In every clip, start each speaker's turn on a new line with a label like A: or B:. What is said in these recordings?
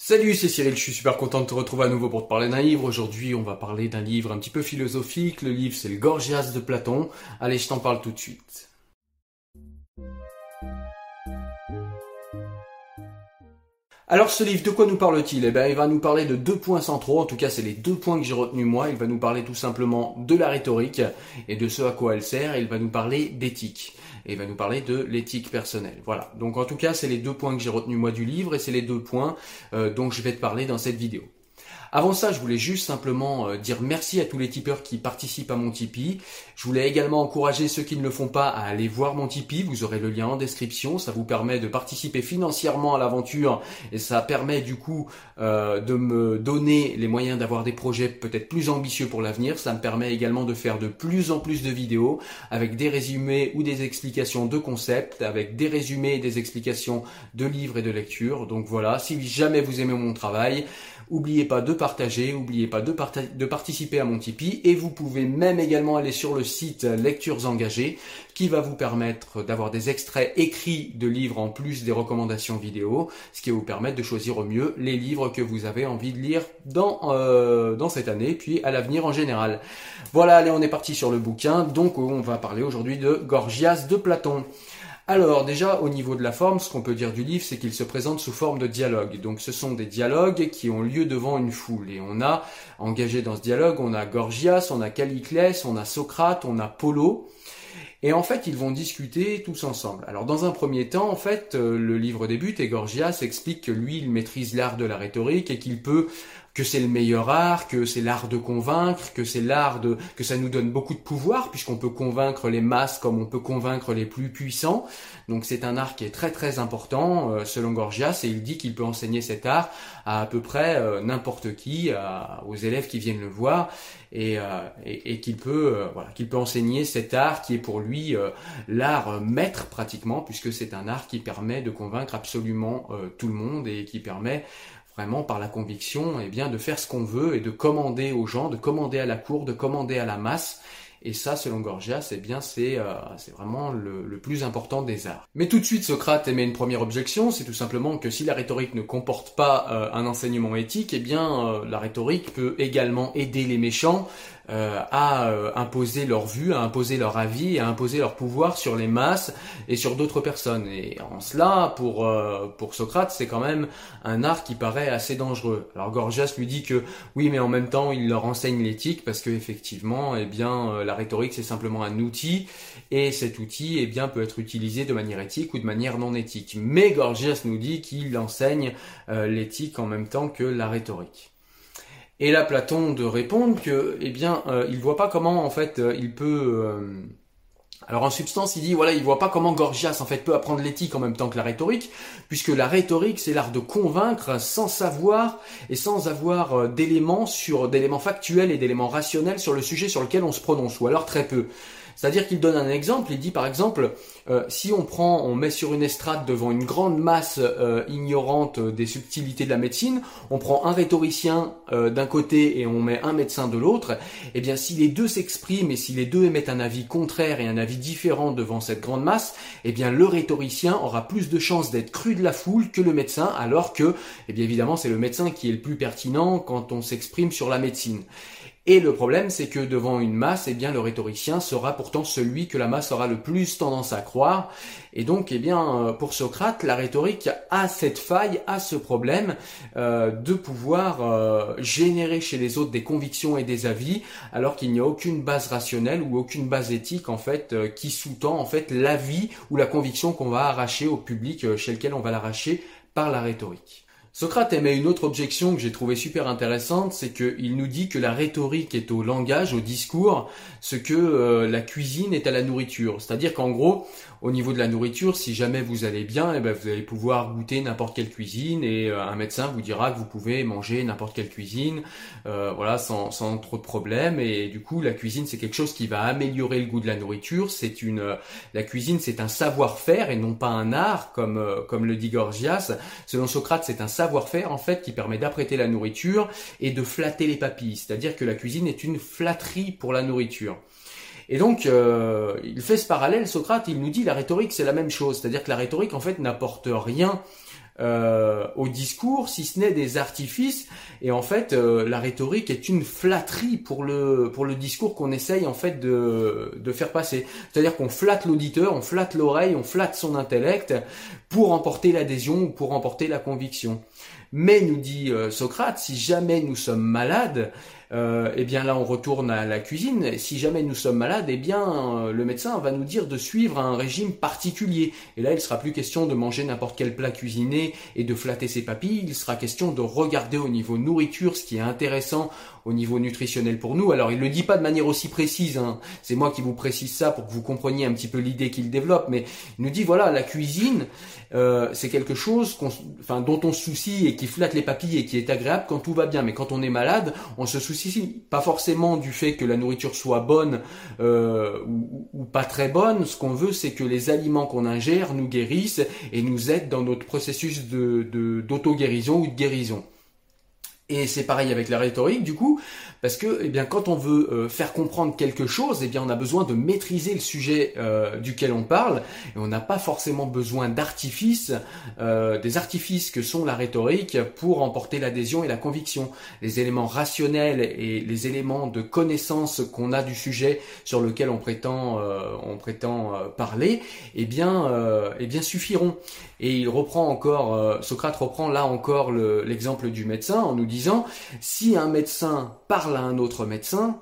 A: Salut, c'est Cyril, je suis super content de te retrouver à nouveau pour te parler d'un livre. Aujourd'hui, on va parler d'un livre un petit peu philosophique. Le livre, c'est le Gorgias de Platon. Allez, je t'en parle tout de suite. Alors ce livre, de quoi nous parle-t-il? Eh bien, il va nous parler de deux points centraux, en tout cas c'est les deux points que j'ai retenus moi. Il va nous parler tout simplement de la rhétorique et de ce à quoi elle sert, et il va nous parler d'éthique. Et il va nous parler de l'éthique personnelle. Voilà, donc en tout cas c'est les deux points que j'ai retenus moi du livre, et c'est les deux points euh, dont je vais te parler dans cette vidéo. Avant ça, je voulais juste simplement euh, dire merci à tous les tipeurs qui participent à mon Tipeee. Je voulais également encourager ceux qui ne le font pas à aller voir mon Tipeee. Vous aurez le lien en description. Ça vous permet de participer financièrement à l'aventure et ça permet du coup euh, de me donner les moyens d'avoir des projets peut-être plus ambitieux pour l'avenir. Ça me permet également de faire de plus en plus de vidéos avec des résumés ou des explications de concepts, avec des résumés et des explications de livres et de lectures. Donc voilà, si jamais vous aimez mon travail, Oubliez pas de partager, oubliez pas de, de, participer à mon Tipeee et vous pouvez même également aller sur le site Lectures Engagées qui va vous permettre d'avoir des extraits écrits de livres en plus des recommandations vidéo, ce qui va vous permettre de choisir au mieux les livres que vous avez envie de lire dans, euh, dans cette année puis à l'avenir en général. Voilà, allez, on est parti sur le bouquin. Donc on va parler aujourd'hui de Gorgias de Platon. Alors déjà au niveau de la forme, ce qu'on peut dire du livre, c'est qu'il se présente sous forme de dialogue. Donc ce sont des dialogues qui ont lieu devant une foule. Et on a engagé dans ce dialogue, on a Gorgias, on a Caliclès, on a Socrate, on a Polo. Et en fait, ils vont discuter tous ensemble. Alors dans un premier temps, en fait, euh, le livre débute et Gorgias explique que lui, il maîtrise l'art de la rhétorique et qu'il peut que c'est le meilleur art, que c'est l'art de convaincre, que c'est l'art de que ça nous donne beaucoup de pouvoir puisqu'on peut convaincre les masses comme on peut convaincre les plus puissants. Donc c'est un art qui est très très important euh, selon Gorgias et il dit qu'il peut enseigner cet art à à peu près euh, n'importe qui, aux élèves qui viennent le voir et, euh, et, qu'il peut voilà qu'il peut enseigner cet art qui est pour lui l'art maître pratiquement puisque c'est un art qui permet de convaincre absolument tout le monde et qui permet vraiment par la conviction, eh bien, de faire ce qu'on veut et de commander aux gens, de commander à la cour, de commander à la masse. Et ça, selon Gorgias, eh bien, c'est euh, vraiment le, le, plus important des arts. Mais tout de suite, Socrate émet une première objection, c'est tout simplement que si la rhétorique ne comporte pas euh, un enseignement éthique, eh bien, euh, la rhétorique peut également aider les méchants euh, à euh, imposer leur vue, à imposer leur avis, à imposer leur pouvoir sur les masses et sur d'autres personnes. Et en cela, pour, euh, pour Socrate, c'est quand même un art qui paraît assez dangereux. Alors Gorgias lui dit que oui, mais en même temps, il leur enseigne l'éthique parce que effectivement, eh bien, la rhétorique c'est simplement un outil et cet outil, eh bien, peut être utilisé de manière éthique ou de manière non éthique. Mais Gorgias nous dit qu'il enseigne l'éthique en même temps que la rhétorique. Et là, Platon de répondre que, eh bien, euh, il voit pas comment en fait euh, il peut. Euh, alors en substance, il dit voilà, il voit pas comment Gorgias en fait peut apprendre l'éthique en même temps que la rhétorique, puisque la rhétorique c'est l'art de convaincre sans savoir et sans avoir d'éléments sur d'éléments factuels et d'éléments rationnels sur le sujet sur lequel on se prononce, ou alors très peu. C'est-à-dire qu'il donne un exemple, il dit par exemple, euh, si on prend, on met sur une estrade devant une grande masse euh, ignorante des subtilités de la médecine, on prend un rhétoricien euh, d'un côté et on met un médecin de l'autre, eh bien si les deux s'expriment et si les deux émettent un avis contraire et un avis différent devant cette grande masse, eh bien le rhétoricien aura plus de chances d'être cru de la foule que le médecin, alors que, eh bien évidemment, c'est le médecin qui est le plus pertinent quand on s'exprime sur la médecine. Et le problème, c'est que devant une masse, eh bien, le rhétoricien sera pourtant celui que la masse aura le plus tendance à croire. Et donc, eh bien, euh, pour Socrate, la rhétorique a cette faille, a ce problème euh, de pouvoir euh, générer chez les autres des convictions et des avis, alors qu'il n'y a aucune base rationnelle ou aucune base éthique en fait qui sous-tend en fait l'avis ou la conviction qu'on va arracher au public chez lequel on va l'arracher par la rhétorique. Socrate émet une autre objection que j'ai trouvée super intéressante, c'est qu'il nous dit que la rhétorique est au langage, au discours, ce que euh, la cuisine est à la nourriture. C'est-à-dire qu'en gros, au niveau de la nourriture, si jamais vous allez bien, eh ben, vous allez pouvoir goûter n'importe quelle cuisine et euh, un médecin vous dira que vous pouvez manger n'importe quelle cuisine, euh, voilà, sans, trop de problèmes. Et du coup, la cuisine, c'est quelque chose qui va améliorer le goût de la nourriture. C'est une, euh, la cuisine, c'est un savoir-faire et non pas un art, comme comme le dit Gorgias. Selon Socrate, c'est un savoir-faire en fait qui permet d'apprêter la nourriture et de flatter les papilles. C'est-à-dire que la cuisine est une flatterie pour la nourriture. Et donc, euh, il fait ce parallèle, Socrate, il nous dit la rhétorique, c'est la même chose. C'est-à-dire que la rhétorique, en fait, n'apporte rien euh, au discours, si ce n'est des artifices. Et en fait, euh, la rhétorique est une flatterie pour le pour le discours qu'on essaye en fait de de faire passer. C'est-à-dire qu'on flatte l'auditeur, on flatte l'oreille, on flatte son intellect pour emporter l'adhésion ou pour emporter la conviction. Mais nous dit Socrate, si jamais nous sommes malades, euh, eh bien là on retourne à la cuisine. Si jamais nous sommes malades, eh bien euh, le médecin va nous dire de suivre un régime particulier. Et là il sera plus question de manger n'importe quel plat cuisiné et de flatter ses papilles. Il sera question de regarder au niveau nourriture ce qui est intéressant au niveau nutritionnel pour nous. Alors il le dit pas de manière aussi précise. Hein. C'est moi qui vous précise ça pour que vous compreniez un petit peu l'idée qu'il développe. Mais il nous dit voilà la cuisine euh, c'est quelque chose dont on se soucie et qui flatte les papilles et qui est agréable quand tout va bien. Mais quand on est malade, on se soucie pas forcément du fait que la nourriture soit bonne euh, ou, pas très bonne. Ce qu'on veut, c'est que les aliments qu'on ingère nous guérissent et nous aident dans notre processus de d'auto-guérison ou de guérison. Et c'est pareil avec la rhétorique, du coup, parce que eh bien, quand on veut euh, faire comprendre quelque chose, eh bien, on a besoin de maîtriser le sujet euh, duquel on parle, et on n'a pas forcément besoin d'artifices, euh, des artifices que sont la rhétorique pour emporter l'adhésion et la conviction. Les éléments rationnels et les éléments de connaissance qu'on a du sujet sur lequel on prétend, on prétend parler, eh bien, eh bien suffiront. Et il reprend encore, Socrate reprend là encore l'exemple du médecin en nous disant si un médecin parle à un autre médecin,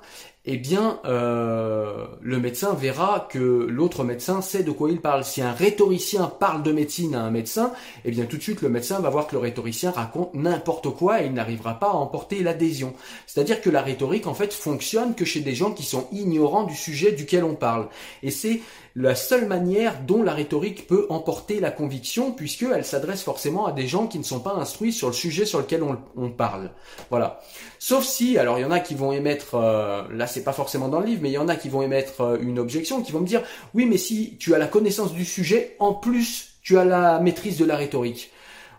A: eh bien, euh, le médecin verra que l'autre médecin sait de quoi il parle. Si un rhétoricien parle de médecine à un médecin, eh bien, tout de suite, le médecin va voir que le rhétoricien raconte n'importe quoi et il n'arrivera pas à emporter l'adhésion. C'est-à-dire que la rhétorique, en fait, fonctionne que chez des gens qui sont ignorants du sujet duquel on parle. Et c'est la seule manière dont la rhétorique peut emporter la conviction, puisqu'elle s'adresse forcément à des gens qui ne sont pas instruits sur le sujet sur lequel on, parle. Voilà. Sauf si, alors il y en a qui vont émettre, euh, là c'est pas forcément dans le livre, mais il y en a qui vont émettre euh, une objection, qui vont me dire, oui mais si tu as la connaissance du sujet, en plus tu as la maîtrise de la rhétorique.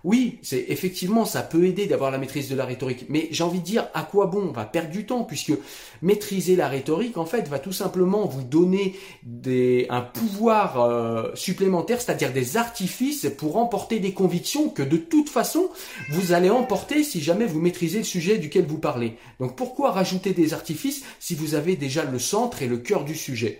A: Oui, c'est effectivement ça peut aider d'avoir la maîtrise de la rhétorique, mais j'ai envie de dire à quoi bon? On va perdre du temps puisque maîtriser la rhétorique en fait va tout simplement vous donner des, un pouvoir euh, supplémentaire, c'est-à-dire des artifices pour emporter des convictions que de toute façon vous allez emporter si jamais vous maîtrisez le sujet duquel vous parlez. Donc pourquoi rajouter des artifices si vous avez déjà le centre et le cœur du sujet?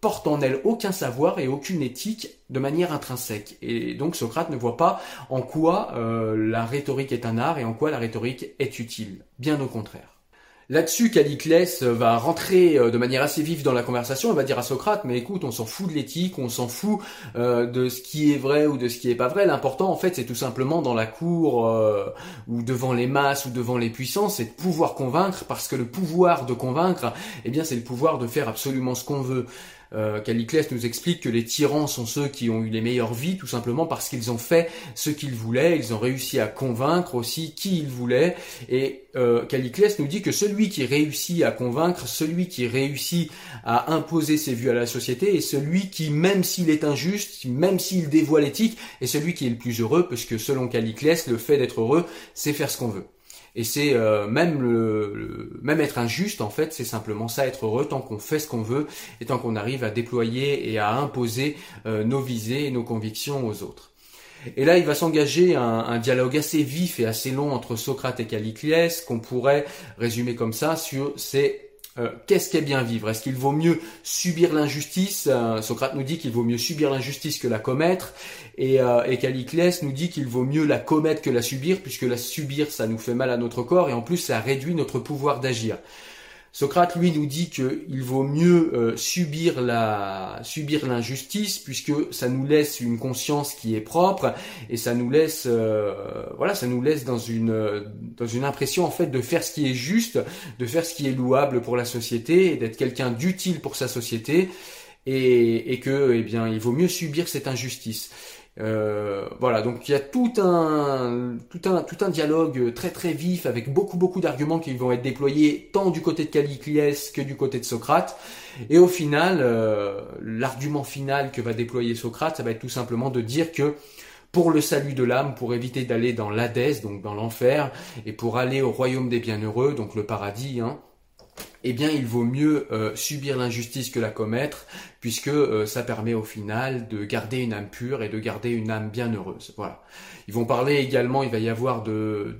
A: porte en elle aucun savoir et aucune éthique de manière intrinsèque. Et donc Socrate ne voit pas en quoi euh, la rhétorique est un art et en quoi la rhétorique est utile. Bien au contraire. Là-dessus, Caliclès va rentrer euh, de manière assez vive dans la conversation. Il va dire à Socrate, mais écoute, on s'en fout de l'éthique, on s'en fout euh, de ce qui est vrai ou de ce qui est pas vrai. L'important, en fait, c'est tout simplement dans la cour euh, ou devant les masses ou devant les puissances, c'est de pouvoir convaincre, parce que le pouvoir de convaincre, eh bien, c'est le pouvoir de faire absolument ce qu'on veut. Euh, Caliclès nous explique que les tyrans sont ceux qui ont eu les meilleures vies, tout simplement parce qu'ils ont fait ce qu'ils voulaient, ils ont réussi à convaincre aussi qui ils voulaient, et euh, Caliclès nous dit que celui qui réussit à convaincre, celui qui réussit à imposer ses vues à la société, est celui qui, même s'il est injuste, même s'il dévoile l'éthique, est celui qui est le plus heureux, puisque selon Caliclès, le fait d'être heureux, c'est faire ce qu'on veut. Et c'est euh, même le, même être injuste en fait, c'est simplement ça, être heureux tant qu'on fait ce qu'on veut et tant qu'on arrive à déployer et à imposer euh, nos visées et nos convictions aux autres. Et là, il va s'engager un, un, dialogue assez vif et assez long entre Socrate et Caliclès, qu'on pourrait résumer comme ça sur ces euh, qu'est-ce qu'est bien vivre? Est-ce qu'il vaut mieux subir l'injustice? Euh, Socrate nous dit qu'il vaut mieux subir l'injustice que la commettre, et, euh, et Caliclès nous dit qu'il vaut mieux la commettre que la subir, puisque la subir, ça nous fait mal à notre corps, et en plus, ça réduit notre pouvoir d'agir. Socrate, lui, nous dit qu'il vaut mieux euh, subir la subir l'injustice puisque ça nous laisse une conscience qui est propre et ça nous laisse euh, voilà, ça nous laisse dans une dans une impression en fait de faire ce qui est juste, de faire ce qui est louable pour la société et d'être quelqu'un d'utile pour sa société et, et que eh bien il vaut mieux subir cette injustice. Euh, voilà, donc il y a tout un, tout un, tout un dialogue très très vif avec beaucoup beaucoup d'arguments qui vont être déployés tant du côté de Caliclès que du côté de Socrate. Et au final, euh, l'argument final que va déployer Socrate, ça va être tout simplement de dire que pour le salut de l'âme, pour éviter d'aller dans l'Hadès, donc dans l'enfer, et pour aller au royaume des bienheureux, donc le paradis, hein, eh bien il vaut mieux euh, subir l'injustice que la commettre, puisque euh, ça permet au final de garder une âme pure et de garder une âme bien heureuse. Voilà. Ils vont parler également, il va y avoir de,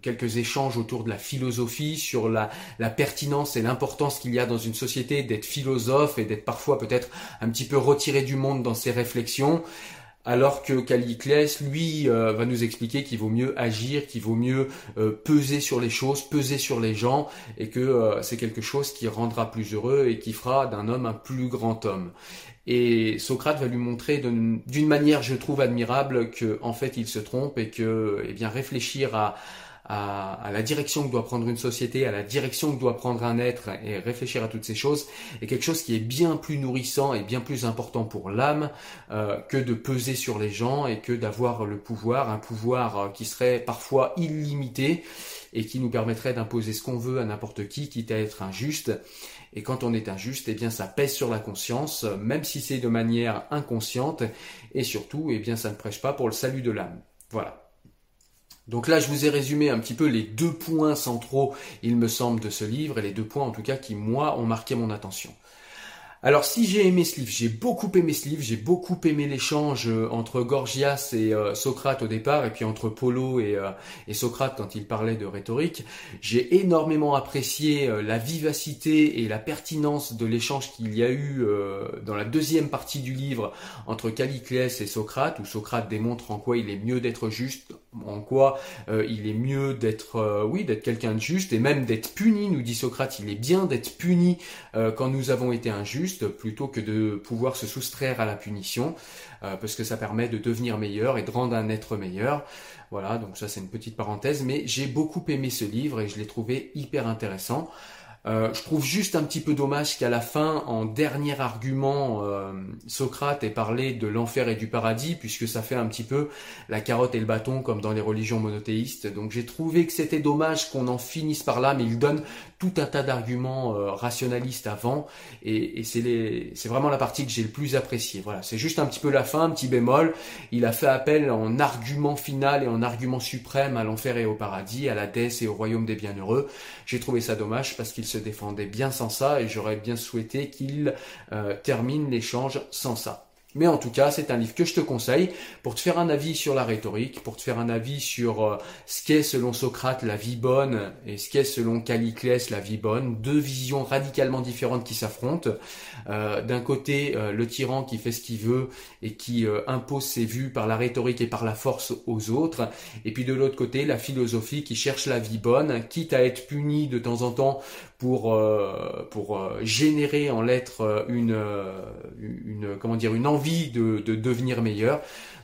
A: quelques échanges autour de la philosophie, sur la, la pertinence et l'importance qu'il y a dans une société d'être philosophe et d'être parfois peut-être un petit peu retiré du monde dans ses réflexions alors que Caliclès, lui, euh, va nous expliquer qu'il vaut mieux agir, qu'il vaut mieux euh, peser sur les choses, peser sur les gens, et que euh, c'est quelque chose qui rendra plus heureux et qui fera d'un homme un plus grand homme. Et Socrate va lui montrer d'une manière, je trouve, admirable que en fait il se trompe et que, eh bien, réfléchir à à, la direction que doit prendre une société, à la direction que doit prendre un être et réfléchir à toutes ces choses est quelque chose qui est bien plus nourrissant et bien plus important pour l'âme euh, que de peser sur les gens et que d'avoir le pouvoir, un pouvoir euh, qui serait parfois illimité et qui nous permettrait d'imposer ce qu'on veut à n'importe qui, quitte à être injuste. Et quand on est injuste, eh bien ça pèse sur la conscience, même si c'est de manière inconsciente, et surtout, eh bien ça ne prêche pas pour le salut de l'âme. Voilà. Donc là, je vous ai résumé un petit peu les deux points centraux, il me semble, de ce livre, et les deux points en tout cas qui, moi, ont marqué mon attention. Alors si j'ai aimé ce livre, j'ai beaucoup aimé ce livre, j'ai beaucoup aimé l'échange euh, entre Gorgias et euh, Socrate au départ, et puis entre Polo et, euh, et Socrate quand il parlait de rhétorique. J'ai énormément apprécié la vivacité et la pertinence de l'échange qu'il y a eu dans la deuxième partie du livre entre Caliclès et Socrate, où Socrate démontre en quoi il est mieux d'être juste, en quoi il est mieux d'être, oui, d'être quelqu'un de juste, et même d'être puni, nous dit Socrate, il est bien d'être puni quand nous avons été injustes plutôt que de pouvoir se soustraire à la punition, euh, parce que ça permet de devenir meilleur et de rendre un être meilleur. Voilà, donc ça c'est une petite parenthèse, mais j'ai beaucoup aimé ce livre et je l'ai trouvé hyper intéressant. Euh, je trouve juste un petit peu dommage qu'à la fin, en dernier argument, euh, Socrate ait parlé de l'enfer et du paradis, puisque ça fait un petit peu la carotte et le bâton comme dans les religions monothéistes. Donc j'ai trouvé que c'était dommage qu'on en finisse par là, mais il donne tout un tas d'arguments euh, rationalistes avant, et, et c'est vraiment la partie que j'ai le plus appréciée. Voilà, c'est juste un petit peu la fin, un petit bémol. Il a fait appel en argument final et en argument suprême à l'enfer et au paradis, à la déesse et au royaume des bienheureux. J'ai trouvé ça dommage parce qu'il se défendait bien sans ça, et j'aurais bien souhaité qu'il euh, termine l'échange sans ça. Mais en tout cas, c'est un livre que je te conseille pour te faire un avis sur la rhétorique, pour te faire un avis sur euh, ce qu'est selon Socrate la vie bonne et ce qu'est selon Caliclès la vie bonne. Deux visions radicalement différentes qui s'affrontent. Euh, d'un côté, euh, le tyran qui fait ce qu'il veut et qui impose ses vues par la rhétorique et par la force aux autres. Et puis de l'autre côté, la philosophie qui cherche la vie bonne, quitte à être puni de temps en temps pour pour générer en l'être une une comment dire une envie de, devenir meilleur.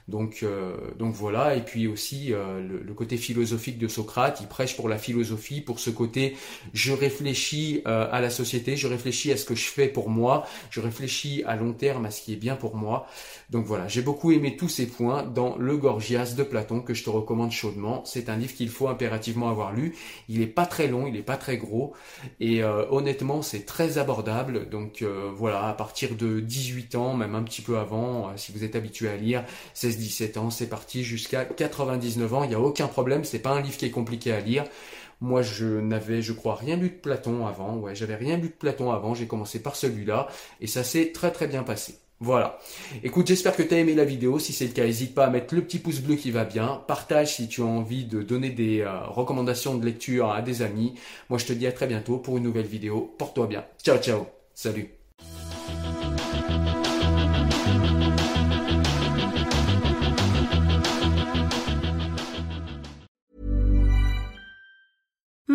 A: Donc, euh, donc voilà, et puis aussi euh, le, côté philosophique de Socrate, il prêche pour la philosophie, pour ce côté je réfléchis euh, à la société, je réfléchis à ce que je fais pour moi, je réfléchis à long terme à ce qui est bien pour moi. Donc voilà, j'ai beaucoup aimé tous ces points dans Le Gorgias de Platon que je te recommande chaudement. C'est un livre qu'il faut impérativement avoir lu. Il est pas très long, il est pas très gros, et honnêtement c'est très abordable. Donc voilà, à partir de 18 ans, même un petit peu avant, si vous êtes habitué à lire, 17 ans, c'est parti jusqu'à 99 ans, il n'y a aucun problème, c'est pas un livre qui est compliqué à lire. Moi, je n'avais, je crois, rien lu de Platon avant. Ouais, j'avais rien lu de Platon avant. J'ai commencé par celui-là et ça s'est très très bien passé. Voilà. Écoute, j'espère que tu as aimé la vidéo. Si c'est le cas, n'hésite pas à mettre le petit pouce bleu qui va bien. Partage si tu as envie de donner des euh, recommandations de lecture à des amis. Moi, je te dis à très bientôt pour une nouvelle vidéo. Porte-toi bien. Ciao, ciao. Salut.